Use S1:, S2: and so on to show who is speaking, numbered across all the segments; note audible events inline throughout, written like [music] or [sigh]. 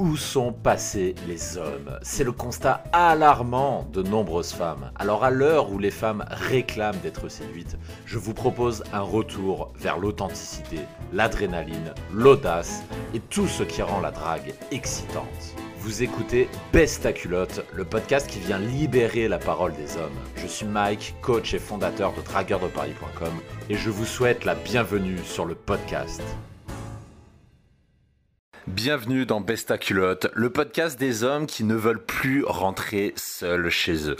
S1: Où sont passés les hommes? C'est le constat alarmant de nombreuses femmes. Alors à l'heure où les femmes réclament d'être séduites, je vous propose un retour vers l'authenticité, l'adrénaline, l'audace et tout ce qui rend la drague excitante. Vous écoutez Besta Culotte, le podcast qui vient libérer la parole des hommes. Je suis Mike, coach et fondateur de dragueurdeparis.com et je vous souhaite la bienvenue sur le podcast. Bienvenue dans Besta Culotte, le podcast des hommes qui ne veulent plus rentrer seuls chez eux.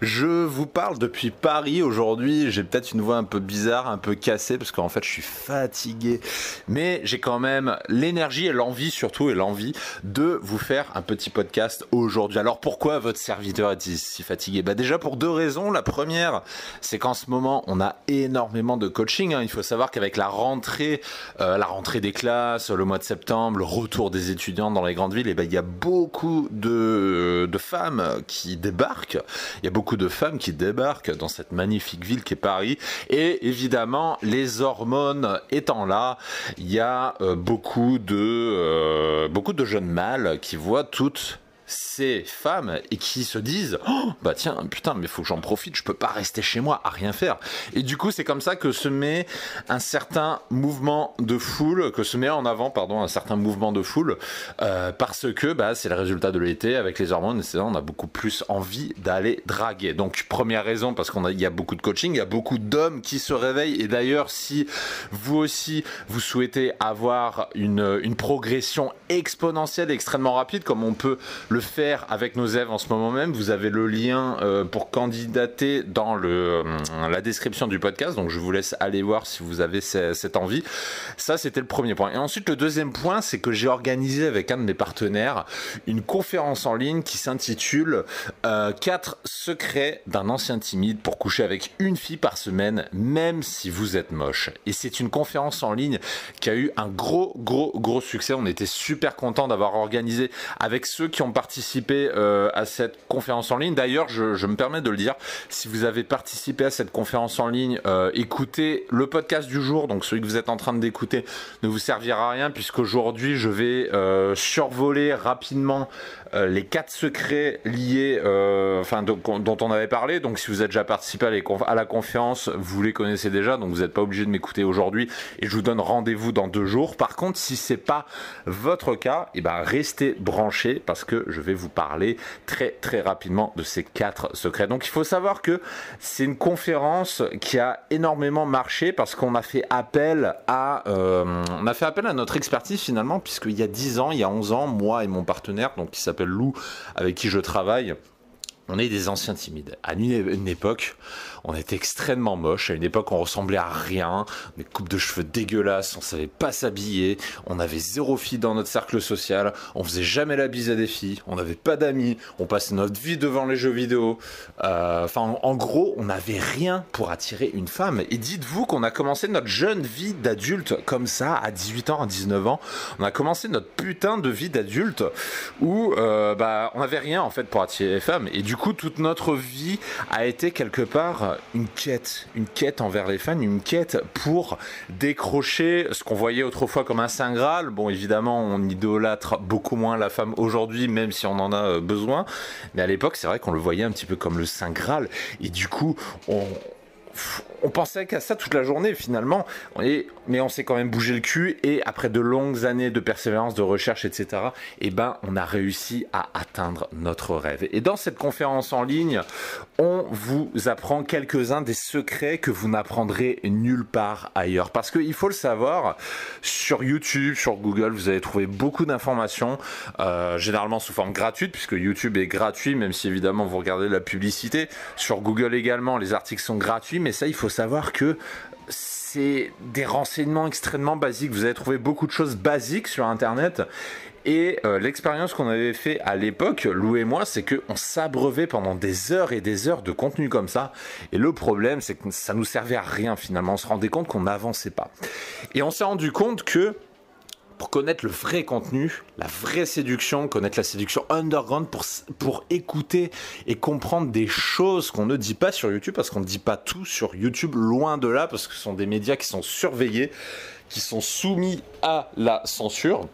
S1: Je vous parle depuis Paris aujourd'hui, j'ai peut-être une voix un peu bizarre, un peu cassée parce qu'en fait je suis fatigué, mais j'ai quand même l'énergie et l'envie surtout et l'envie de vous faire un petit podcast aujourd'hui. Alors pourquoi votre serviteur est si fatigué? Bah déjà pour deux raisons. La première, c'est qu'en ce moment on a énormément de coaching. Hein. Il faut savoir qu'avec la rentrée, euh, la rentrée des classes, le mois de septembre, le retour des étudiants dans les grandes villes, et eh ben il y a beaucoup de, de femmes qui débarquent. Il y a beaucoup de femmes qui débarquent dans cette magnifique ville qui est Paris. Et évidemment, les hormones étant là, il y a euh, beaucoup de euh, beaucoup de jeunes mâles qui voient toutes ces femmes et qui se disent oh, bah tiens putain mais faut que j'en profite je peux pas rester chez moi à rien faire. Et du coup c'est comme ça que se met un certain mouvement de foule que se met en avant pardon un certain mouvement de foule euh, parce que bah c'est le résultat de l'été avec les hormones et on a beaucoup plus envie d'aller draguer. Donc première raison parce qu'on a il y a beaucoup de coaching il y a beaucoup d'hommes qui se réveillent et d'ailleurs si vous aussi vous souhaitez avoir une, une progression exponentielle extrêmement rapide comme on peut le faire avec nos élèves en ce moment même. Vous avez le lien euh, pour candidater dans le, euh, la description du podcast. Donc je vous laisse aller voir si vous avez cette envie. Ça, c'était le premier point. Et ensuite, le deuxième point, c'est que j'ai organisé avec un de mes partenaires une conférence en ligne qui s'intitule 4 euh, secrets d'un ancien timide pour coucher avec une fille par semaine, même si vous êtes moche. Et c'est une conférence en ligne qui a eu un gros, gros, gros succès. On était super content d'avoir organisé avec ceux qui ont participé euh, à cette conférence en ligne. D'ailleurs, je, me permets de le dire, si vous avez participé à cette conférence en ligne, euh, écoutez le podcast du jour, donc celui que vous êtes en train d'écouter ne vous servira à rien puisqu'aujourd'hui je vais euh, survoler rapidement les quatre secrets liés, enfin dont on avait parlé. Donc si vous êtes déjà participé à, la conférence, vous les connaissez déjà, donc vous n'êtes pas obligé de m'écouter aujourd'hui et je vous donne rendez-vous dans deux jours. Par contre, si c'est pas votre cas, et eh ben restez branchés parce que je vais vous parler très très rapidement de ces quatre secrets. Donc il faut savoir que c'est une conférence qui a énormément marché parce qu'on a fait appel à euh, on a fait appel à notre expertise finalement puisqu'il y a 10 ans, il y a 11 ans, moi et mon partenaire donc qui s'appelle Lou avec qui je travaille on est des anciens timides. À une, époque, on était extrêmement moche. À une époque, on ressemblait à rien. Des coupes de cheveux dégueulasses. On savait pas s'habiller. On avait zéro fille dans notre cercle social. On faisait jamais la bise à des filles. On n'avait pas d'amis. On passait notre vie devant les jeux vidéo. Euh, enfin, en, gros, on n'avait rien pour attirer une femme. Et dites-vous qu'on a commencé notre jeune vie d'adulte comme ça, à 18 ans, à 19 ans. On a commencé notre putain de vie d'adulte où, euh, bah, on n'avait rien en fait pour attirer les femmes. Et du coup, toute notre vie a été quelque part une quête, une quête envers les fans, une quête pour décrocher ce qu'on voyait autrefois comme un saint graal. Bon, évidemment, on idolâtre beaucoup moins la femme aujourd'hui, même si on en a euh, besoin. Mais à l'époque, c'est vrai qu'on le voyait un petit peu comme le saint graal. Et du coup, on, on pensait qu'à ça toute la journée finalement, mais on s'est quand même bougé le cul et après de longues années de persévérance, de recherche, etc., eh ben, on a réussi à atteindre notre rêve. Et dans cette conférence en ligne, on vous apprend quelques-uns des secrets que vous n'apprendrez nulle part ailleurs. Parce qu'il faut le savoir, sur YouTube, sur Google, vous allez trouver beaucoup d'informations, euh, généralement sous forme gratuite, puisque YouTube est gratuit, même si évidemment vous regardez la publicité. Sur Google également, les articles sont gratuits, mais ça, il faut savoir que c'est des renseignements extrêmement basiques. Vous allez trouver beaucoup de choses basiques sur Internet. Et euh, l'expérience qu'on avait fait à l'époque, Lou et moi, c'est qu'on s'abreuvait pendant des heures et des heures de contenu comme ça. Et le problème, c'est que ça nous servait à rien finalement. On se rendait compte qu'on n'avançait pas. Et on s'est rendu compte que pour connaître le vrai contenu, la vraie séduction, connaître la séduction underground, pour, pour écouter et comprendre des choses qu'on ne dit pas sur YouTube, parce qu'on ne dit pas tout sur YouTube, loin de là, parce que ce sont des médias qui sont surveillés, qui sont soumis à la censure.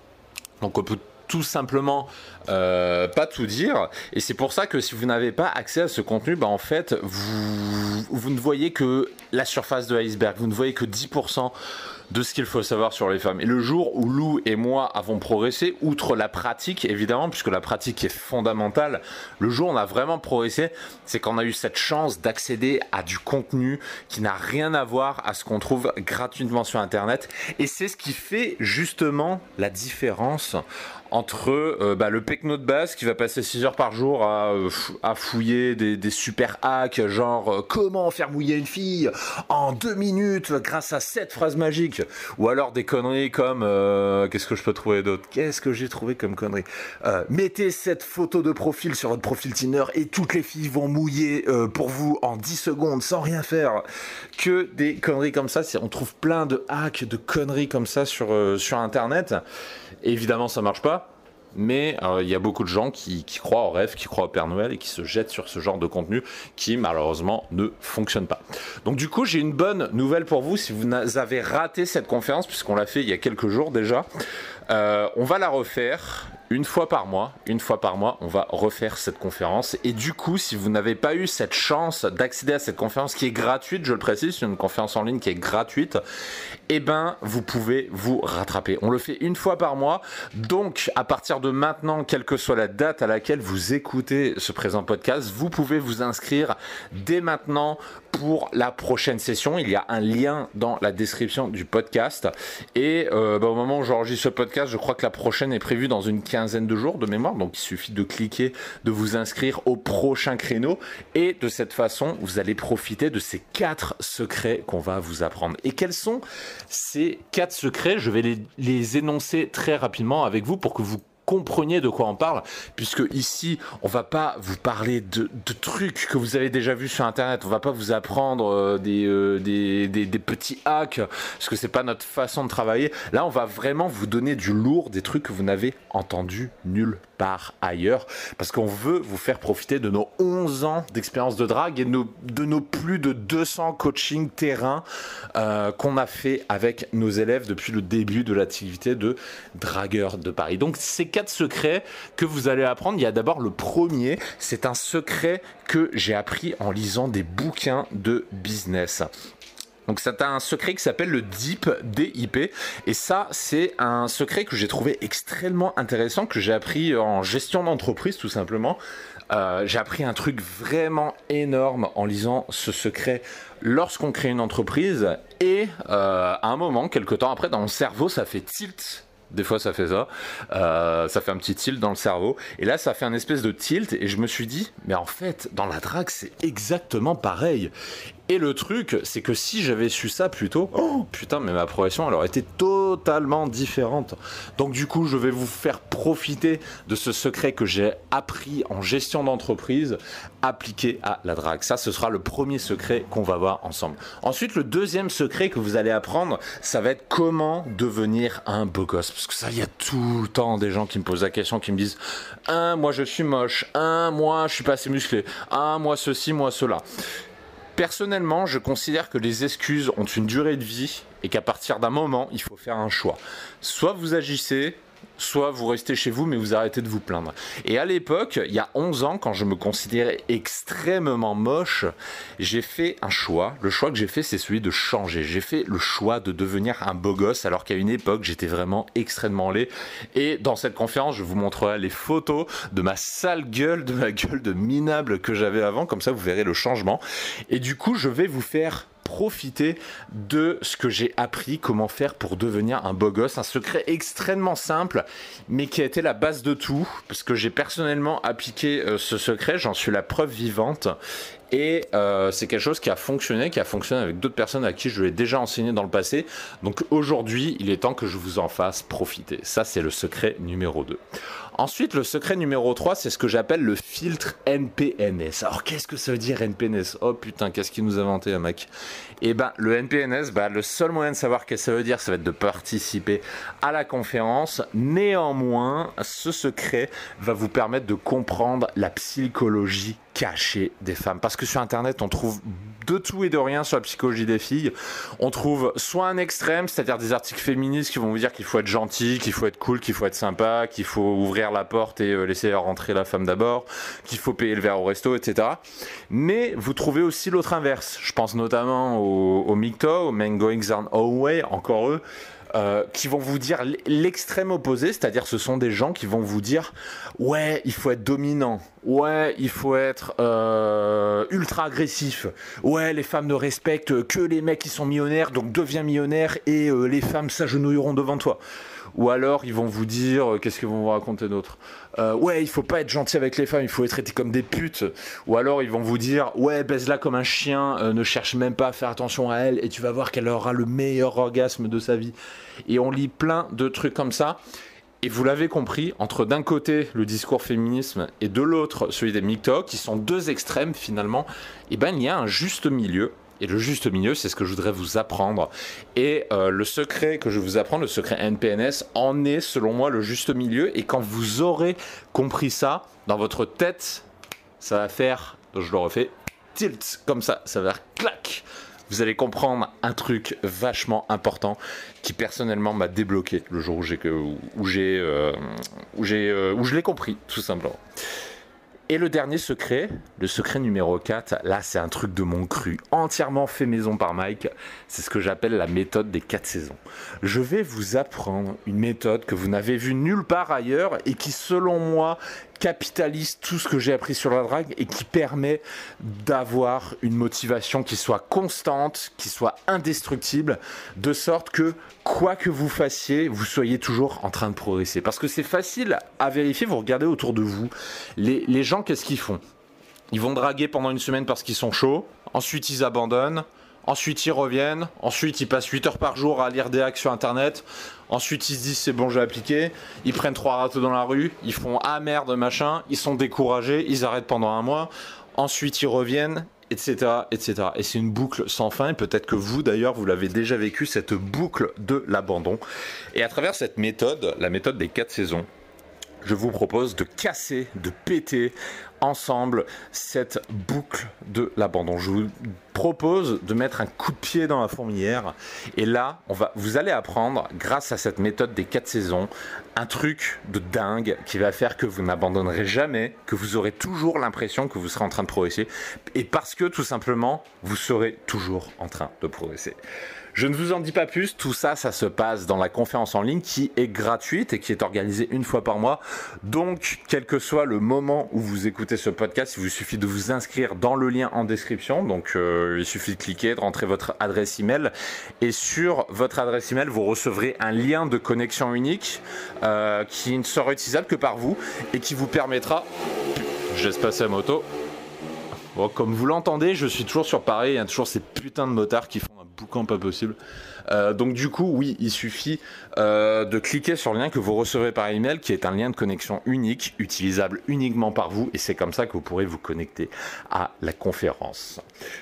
S1: Donc on peut tout simplement euh, pas tout dire. Et c'est pour ça que si vous n'avez pas accès à ce contenu, bah en fait, vous, vous ne voyez que la surface de l'iceberg. Vous ne voyez que 10% de ce qu'il faut savoir sur les femmes. Et le jour où Lou et moi avons progressé, outre la pratique évidemment, puisque la pratique est fondamentale, le jour où on a vraiment progressé, c'est qu'on a eu cette chance d'accéder à du contenu qui n'a rien à voir à ce qu'on trouve gratuitement sur Internet. Et c'est ce qui fait justement la différence entre euh, bah, le pecno de base qui va passer 6 heures par jour à, euh, fouiller des, super hacks, genre euh, comment faire mouiller une fille en 2 minutes grâce à cette phrase magique, ou alors des conneries comme qu'est-ce que je peux trouver d'autre? Qu'est-ce que j'ai trouvé comme connerie? Mettez cette photo de profil sur votre profil Tinder et toutes les filles vont mouiller pour vous en 10 secondes sans rien faire. Que des conneries comme ça, on trouve plein de hacks, de conneries comme ça sur, sur internet. Évidemment, ça marche pas. Mais euh, il y a beaucoup de gens qui, croient au rêve, qui croient au Père Noël et qui se jettent sur ce genre de contenu qui malheureusement ne fonctionne pas. Donc du coup, j'ai une bonne nouvelle pour vous si vous avez raté cette conférence, puisqu'on l'a fait il y a quelques jours déjà. Euh, on va la refaire une fois par mois, une fois par mois, on va refaire cette conférence. Et du coup, si vous n'avez pas eu cette chance d'accéder à cette conférence qui est gratuite, je le précise, c'est une conférence en ligne qui est gratuite, eh ben, vous pouvez vous rattraper. On le fait une fois par mois. Donc, à partir de maintenant, quelle que soit la date à laquelle vous écoutez ce présent podcast, vous pouvez vous inscrire dès maintenant pour la prochaine session. Il y a un lien dans la description du podcast. Et euh, bah, au moment où j'enregistre ce podcast, je crois que la prochaine est prévue dans une de jours de mémoire. Donc il suffit de cliquer, de vous inscrire au prochain créneau. Et de cette façon, vous allez profiter de ces quatre secrets qu'on va vous apprendre. Et quels sont ces quatre secrets? Je vais les énoncer très rapidement avec vous pour que vous compreniez de quoi on parle, puisque ici, on va pas vous parler de, trucs que vous avez déjà vus sur Internet. On va pas vous apprendre euh, euh, des, petits hacks, parce que c'est pas notre façon de travailler. Là, on va vraiment vous donner du lourd, des trucs que vous n'avez entendu nulle part ailleurs, parce qu'on veut vous faire profiter de nos 11 ans d'expérience de drague et de nos, plus de 200 coaching terrain euh, qu'on a fait avec nos élèves depuis le début de l'activité de dragueur de Paris. Donc, quatre secrets que vous allez apprendre. Il y a d'abord le premier, c'est un secret que j'ai appris en lisant des bouquins de business. Donc c'est un secret qui s'appelle le DIP, DIP. Et ça, c'est un secret que j'ai trouvé extrêmement intéressant, que j'ai appris en gestion d'entreprise tout simplement. Euh, j'ai appris un truc vraiment énorme en lisant ce secret lorsqu'on crée une entreprise. Et euh, à un moment, quelques temps après, dans mon cerveau, ça fait tilt des fois, ça fait ça. Euh, ça fait un petit tilt dans le cerveau. Et là, ça fait un espèce de tilt. Et je me suis dit, mais en fait, dans la drague, c'est exactement pareil. Et le truc, c'est que si j'avais su ça plus tôt, oh, putain, mais ma progression, elle aurait été totalement différente. Donc du coup, je vais vous faire profiter de ce secret que j'ai appris en gestion d'entreprise appliqué à la drague. Ça, ce sera le premier secret qu'on va voir ensemble. Ensuite, le deuxième secret que vous allez apprendre, ça va être comment devenir un beau gosse. Parce que ça, il y a tout le temps des gens qui me posent la question, qui me disent, un, moi je suis moche, un, moi je suis pas assez musclé, un, moi ceci, moi cela. Personnellement, je considère que les excuses ont une durée de vie et qu'à partir d'un moment, il faut faire un choix. Soit vous agissez, soit vous restez chez vous mais vous arrêtez de vous plaindre. Et à l'époque, il y a 11 ans, quand je me considérais extrêmement moche, j'ai fait un choix. Le choix que j'ai fait, c'est celui de changer. J'ai fait le choix de devenir un beau gosse alors qu'à une époque, j'étais vraiment extrêmement laid. Et dans cette conférence, je vous montrerai les photos de ma sale gueule, de ma [laughs] gueule de minable que j'avais avant. Comme ça, vous verrez le changement. Et du coup, je vais vous faire profiter de ce que j'ai appris, comment faire pour devenir un beau gosse. Un secret extrêmement simple, mais qui a été la base de tout, parce que j'ai personnellement appliqué euh, ce secret, j'en suis la preuve vivante. Et euh, c'est quelque chose qui a fonctionné, qui a fonctionné avec d'autres personnes à qui je l'ai déjà enseigné dans le passé. Donc aujourd'hui, il est temps que je vous en fasse profiter. Ça, c'est le secret numéro 2. Ensuite, le secret numéro 3, c'est ce que j'appelle le filtre NPNS. Alors, qu'est-ce que ça veut dire NPNS Oh putain, qu'est-ce qu'il nous a inventé, un mec Eh ben, le NPNS, bah, le seul moyen de savoir ce que ça veut dire, ça va être de participer à la conférence. Néanmoins, ce secret va vous permettre de comprendre la psychologie cacher des femmes. Parce que sur Internet, on trouve de tout et de rien sur la psychologie des filles. On trouve soit un extrême, c'est-à-dire des articles féministes qui vont vous dire qu'il faut être gentil, qu'il faut être cool, qu'il faut être sympa, qu'il faut ouvrir la porte et euh, laisser rentrer la femme d'abord, qu'il faut payer le verre au resto, etc. Mais vous trouvez aussi l'autre inverse. Je pense notamment au, au MGTOW, Men Going Way, encore eux. Euh, qui vont vous dire l'extrême opposé, c'est-à-dire ce sont des gens qui vont vous dire ouais il faut être dominant, ouais il faut être euh, ultra agressif, ouais les femmes ne respectent que les mecs qui sont millionnaires donc deviens millionnaire et euh, les femmes s'agenouilleront devant toi. Ou alors ils vont vous dire, qu'est-ce qu'ils vont vous raconter d'autre? Euh, Ouais, il faut pas être gentil avec les femmes, il faut être traité comme des putes. Ou alors ils vont vous dire, ouais, baise-la comme un chien, euh, ne cherche même pas à faire attention à elle et tu vas voir qu'elle aura le meilleur orgasme de sa vie. Et on lit plein de trucs comme ça. Et vous l'avez compris, entre d'un côté le discours féminisme et de l'autre celui des MGTOW, qui sont deux extrêmes finalement, et eh ben il y a un juste milieu et le juste milieu, c'est ce que je voudrais vous apprendre. Et euh, le secret que je vous apprends, le secret NPNS, en est selon moi le juste milieu. Et quand vous aurez compris ça, dans votre tête, ça va faire, je le refais, tilt, comme ça, ça va faire clac. Vous allez comprendre un truc vachement important qui personnellement m'a débloqué le jour où j'ai où j'ai euh, où j'ai euh, où je l'ai compris tout simplement. Et le dernier secret, le secret numéro 4, là c'est un truc de mon cru, entièrement fait maison par Mike, c'est ce que j'appelle la méthode des 4 saisons. Je vais vous apprendre une méthode que vous n'avez vue nulle part ailleurs et qui selon moi capitalise tout ce que j'ai appris sur la drague et qui permet d'avoir une motivation qui soit constante, qui soit indestructible, de sorte que quoi que vous fassiez, vous soyez toujours en train de progresser. Parce que c'est facile à vérifier, vous regardez autour de vous, les, gens, qu'est-ce qu'ils font? Ils vont draguer pendant une semaine parce qu'ils sont chauds, ensuite ils abandonnent, Ensuite, ils reviennent. Ensuite, ils passent 8 heures par jour à lire des hacks sur Internet. Ensuite, ils se disent c'est bon, j'ai appliqué. Ils prennent trois râteaux dans la rue. Ils font ah merde, machin. Ils sont découragés. Ils arrêtent pendant un mois. Ensuite, ils reviennent etc., etc. Et c'est une boucle sans fin. Et peut-être que vous, d'ailleurs, vous l'avez déjà vécu, cette boucle de l'abandon. Et à travers cette méthode, la méthode des quatre saisons, je vous propose de casser, de péter ensemble cette boucle de l'abandon. Je vous propose de mettre un coup de pied dans la fourmilière et là, vous allez apprendre, grâce à cette méthode des quatre saisons, un truc de dingue qui va faire que vous n'abandonnerez jamais, que vous aurez toujours l'impression que vous serez en train de progresser et parce que tout simplement, vous serez toujours en train de progresser. Je ne vous en dis pas plus, tout ça, ça se passe dans la conférence en ligne qui est gratuite et qui est organisée une fois par mois. Donc, quel que soit le moment où vous écoutez ce podcast, il vous suffit de vous inscrire dans le lien en description. Donc, euh, il suffit de cliquer, de rentrer votre adresse email. Et sur votre adresse email, vous recevrez un lien de connexion unique euh, qui ne sera utilisable que par vous et qui vous permettra... Je laisse passer moto. Bon, comme vous l'entendez, je suis toujours sur Paris, il y a toujours ces putains de motards qui font boucan pas possible. Euh, donc du coup, oui, il suffit euh, de cliquer sur le lien que vous recevrez par email, qui est un lien de connexion unique, utilisable uniquement par vous, et c'est comme ça que vous pourrez vous connecter à la conférence.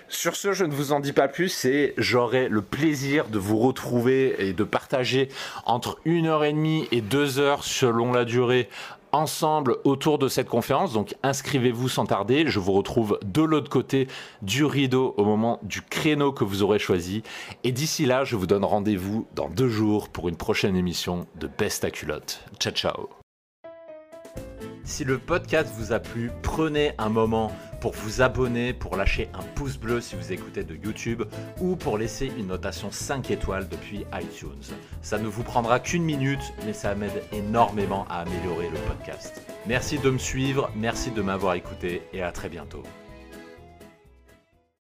S1: Sur ce, je ne vous en dis pas plus, et j'aurai le plaisir de vous retrouver et de partager entre une heure et demie et deux heures selon la durée ensemble autour de cette conférence. Donc inscrivez-vous sans tarder. Je vous retrouve de l'autre côté du rideau au moment du créneau que vous aurez choisi. Et d'ici là, je vous donne rendez-vous dans deux jours pour une prochaine émission de Best à culotte. Ciao ciao si le podcast vous a plu, prenez un moment pour vous abonner, pour lâcher un pouce bleu si vous écoutez de YouTube ou pour laisser une notation 5 étoiles depuis iTunes. Ça ne vous prendra qu'une minute, mais ça m'aide énormément à améliorer le podcast. Merci de me suivre, merci de m'avoir écouté et à très bientôt.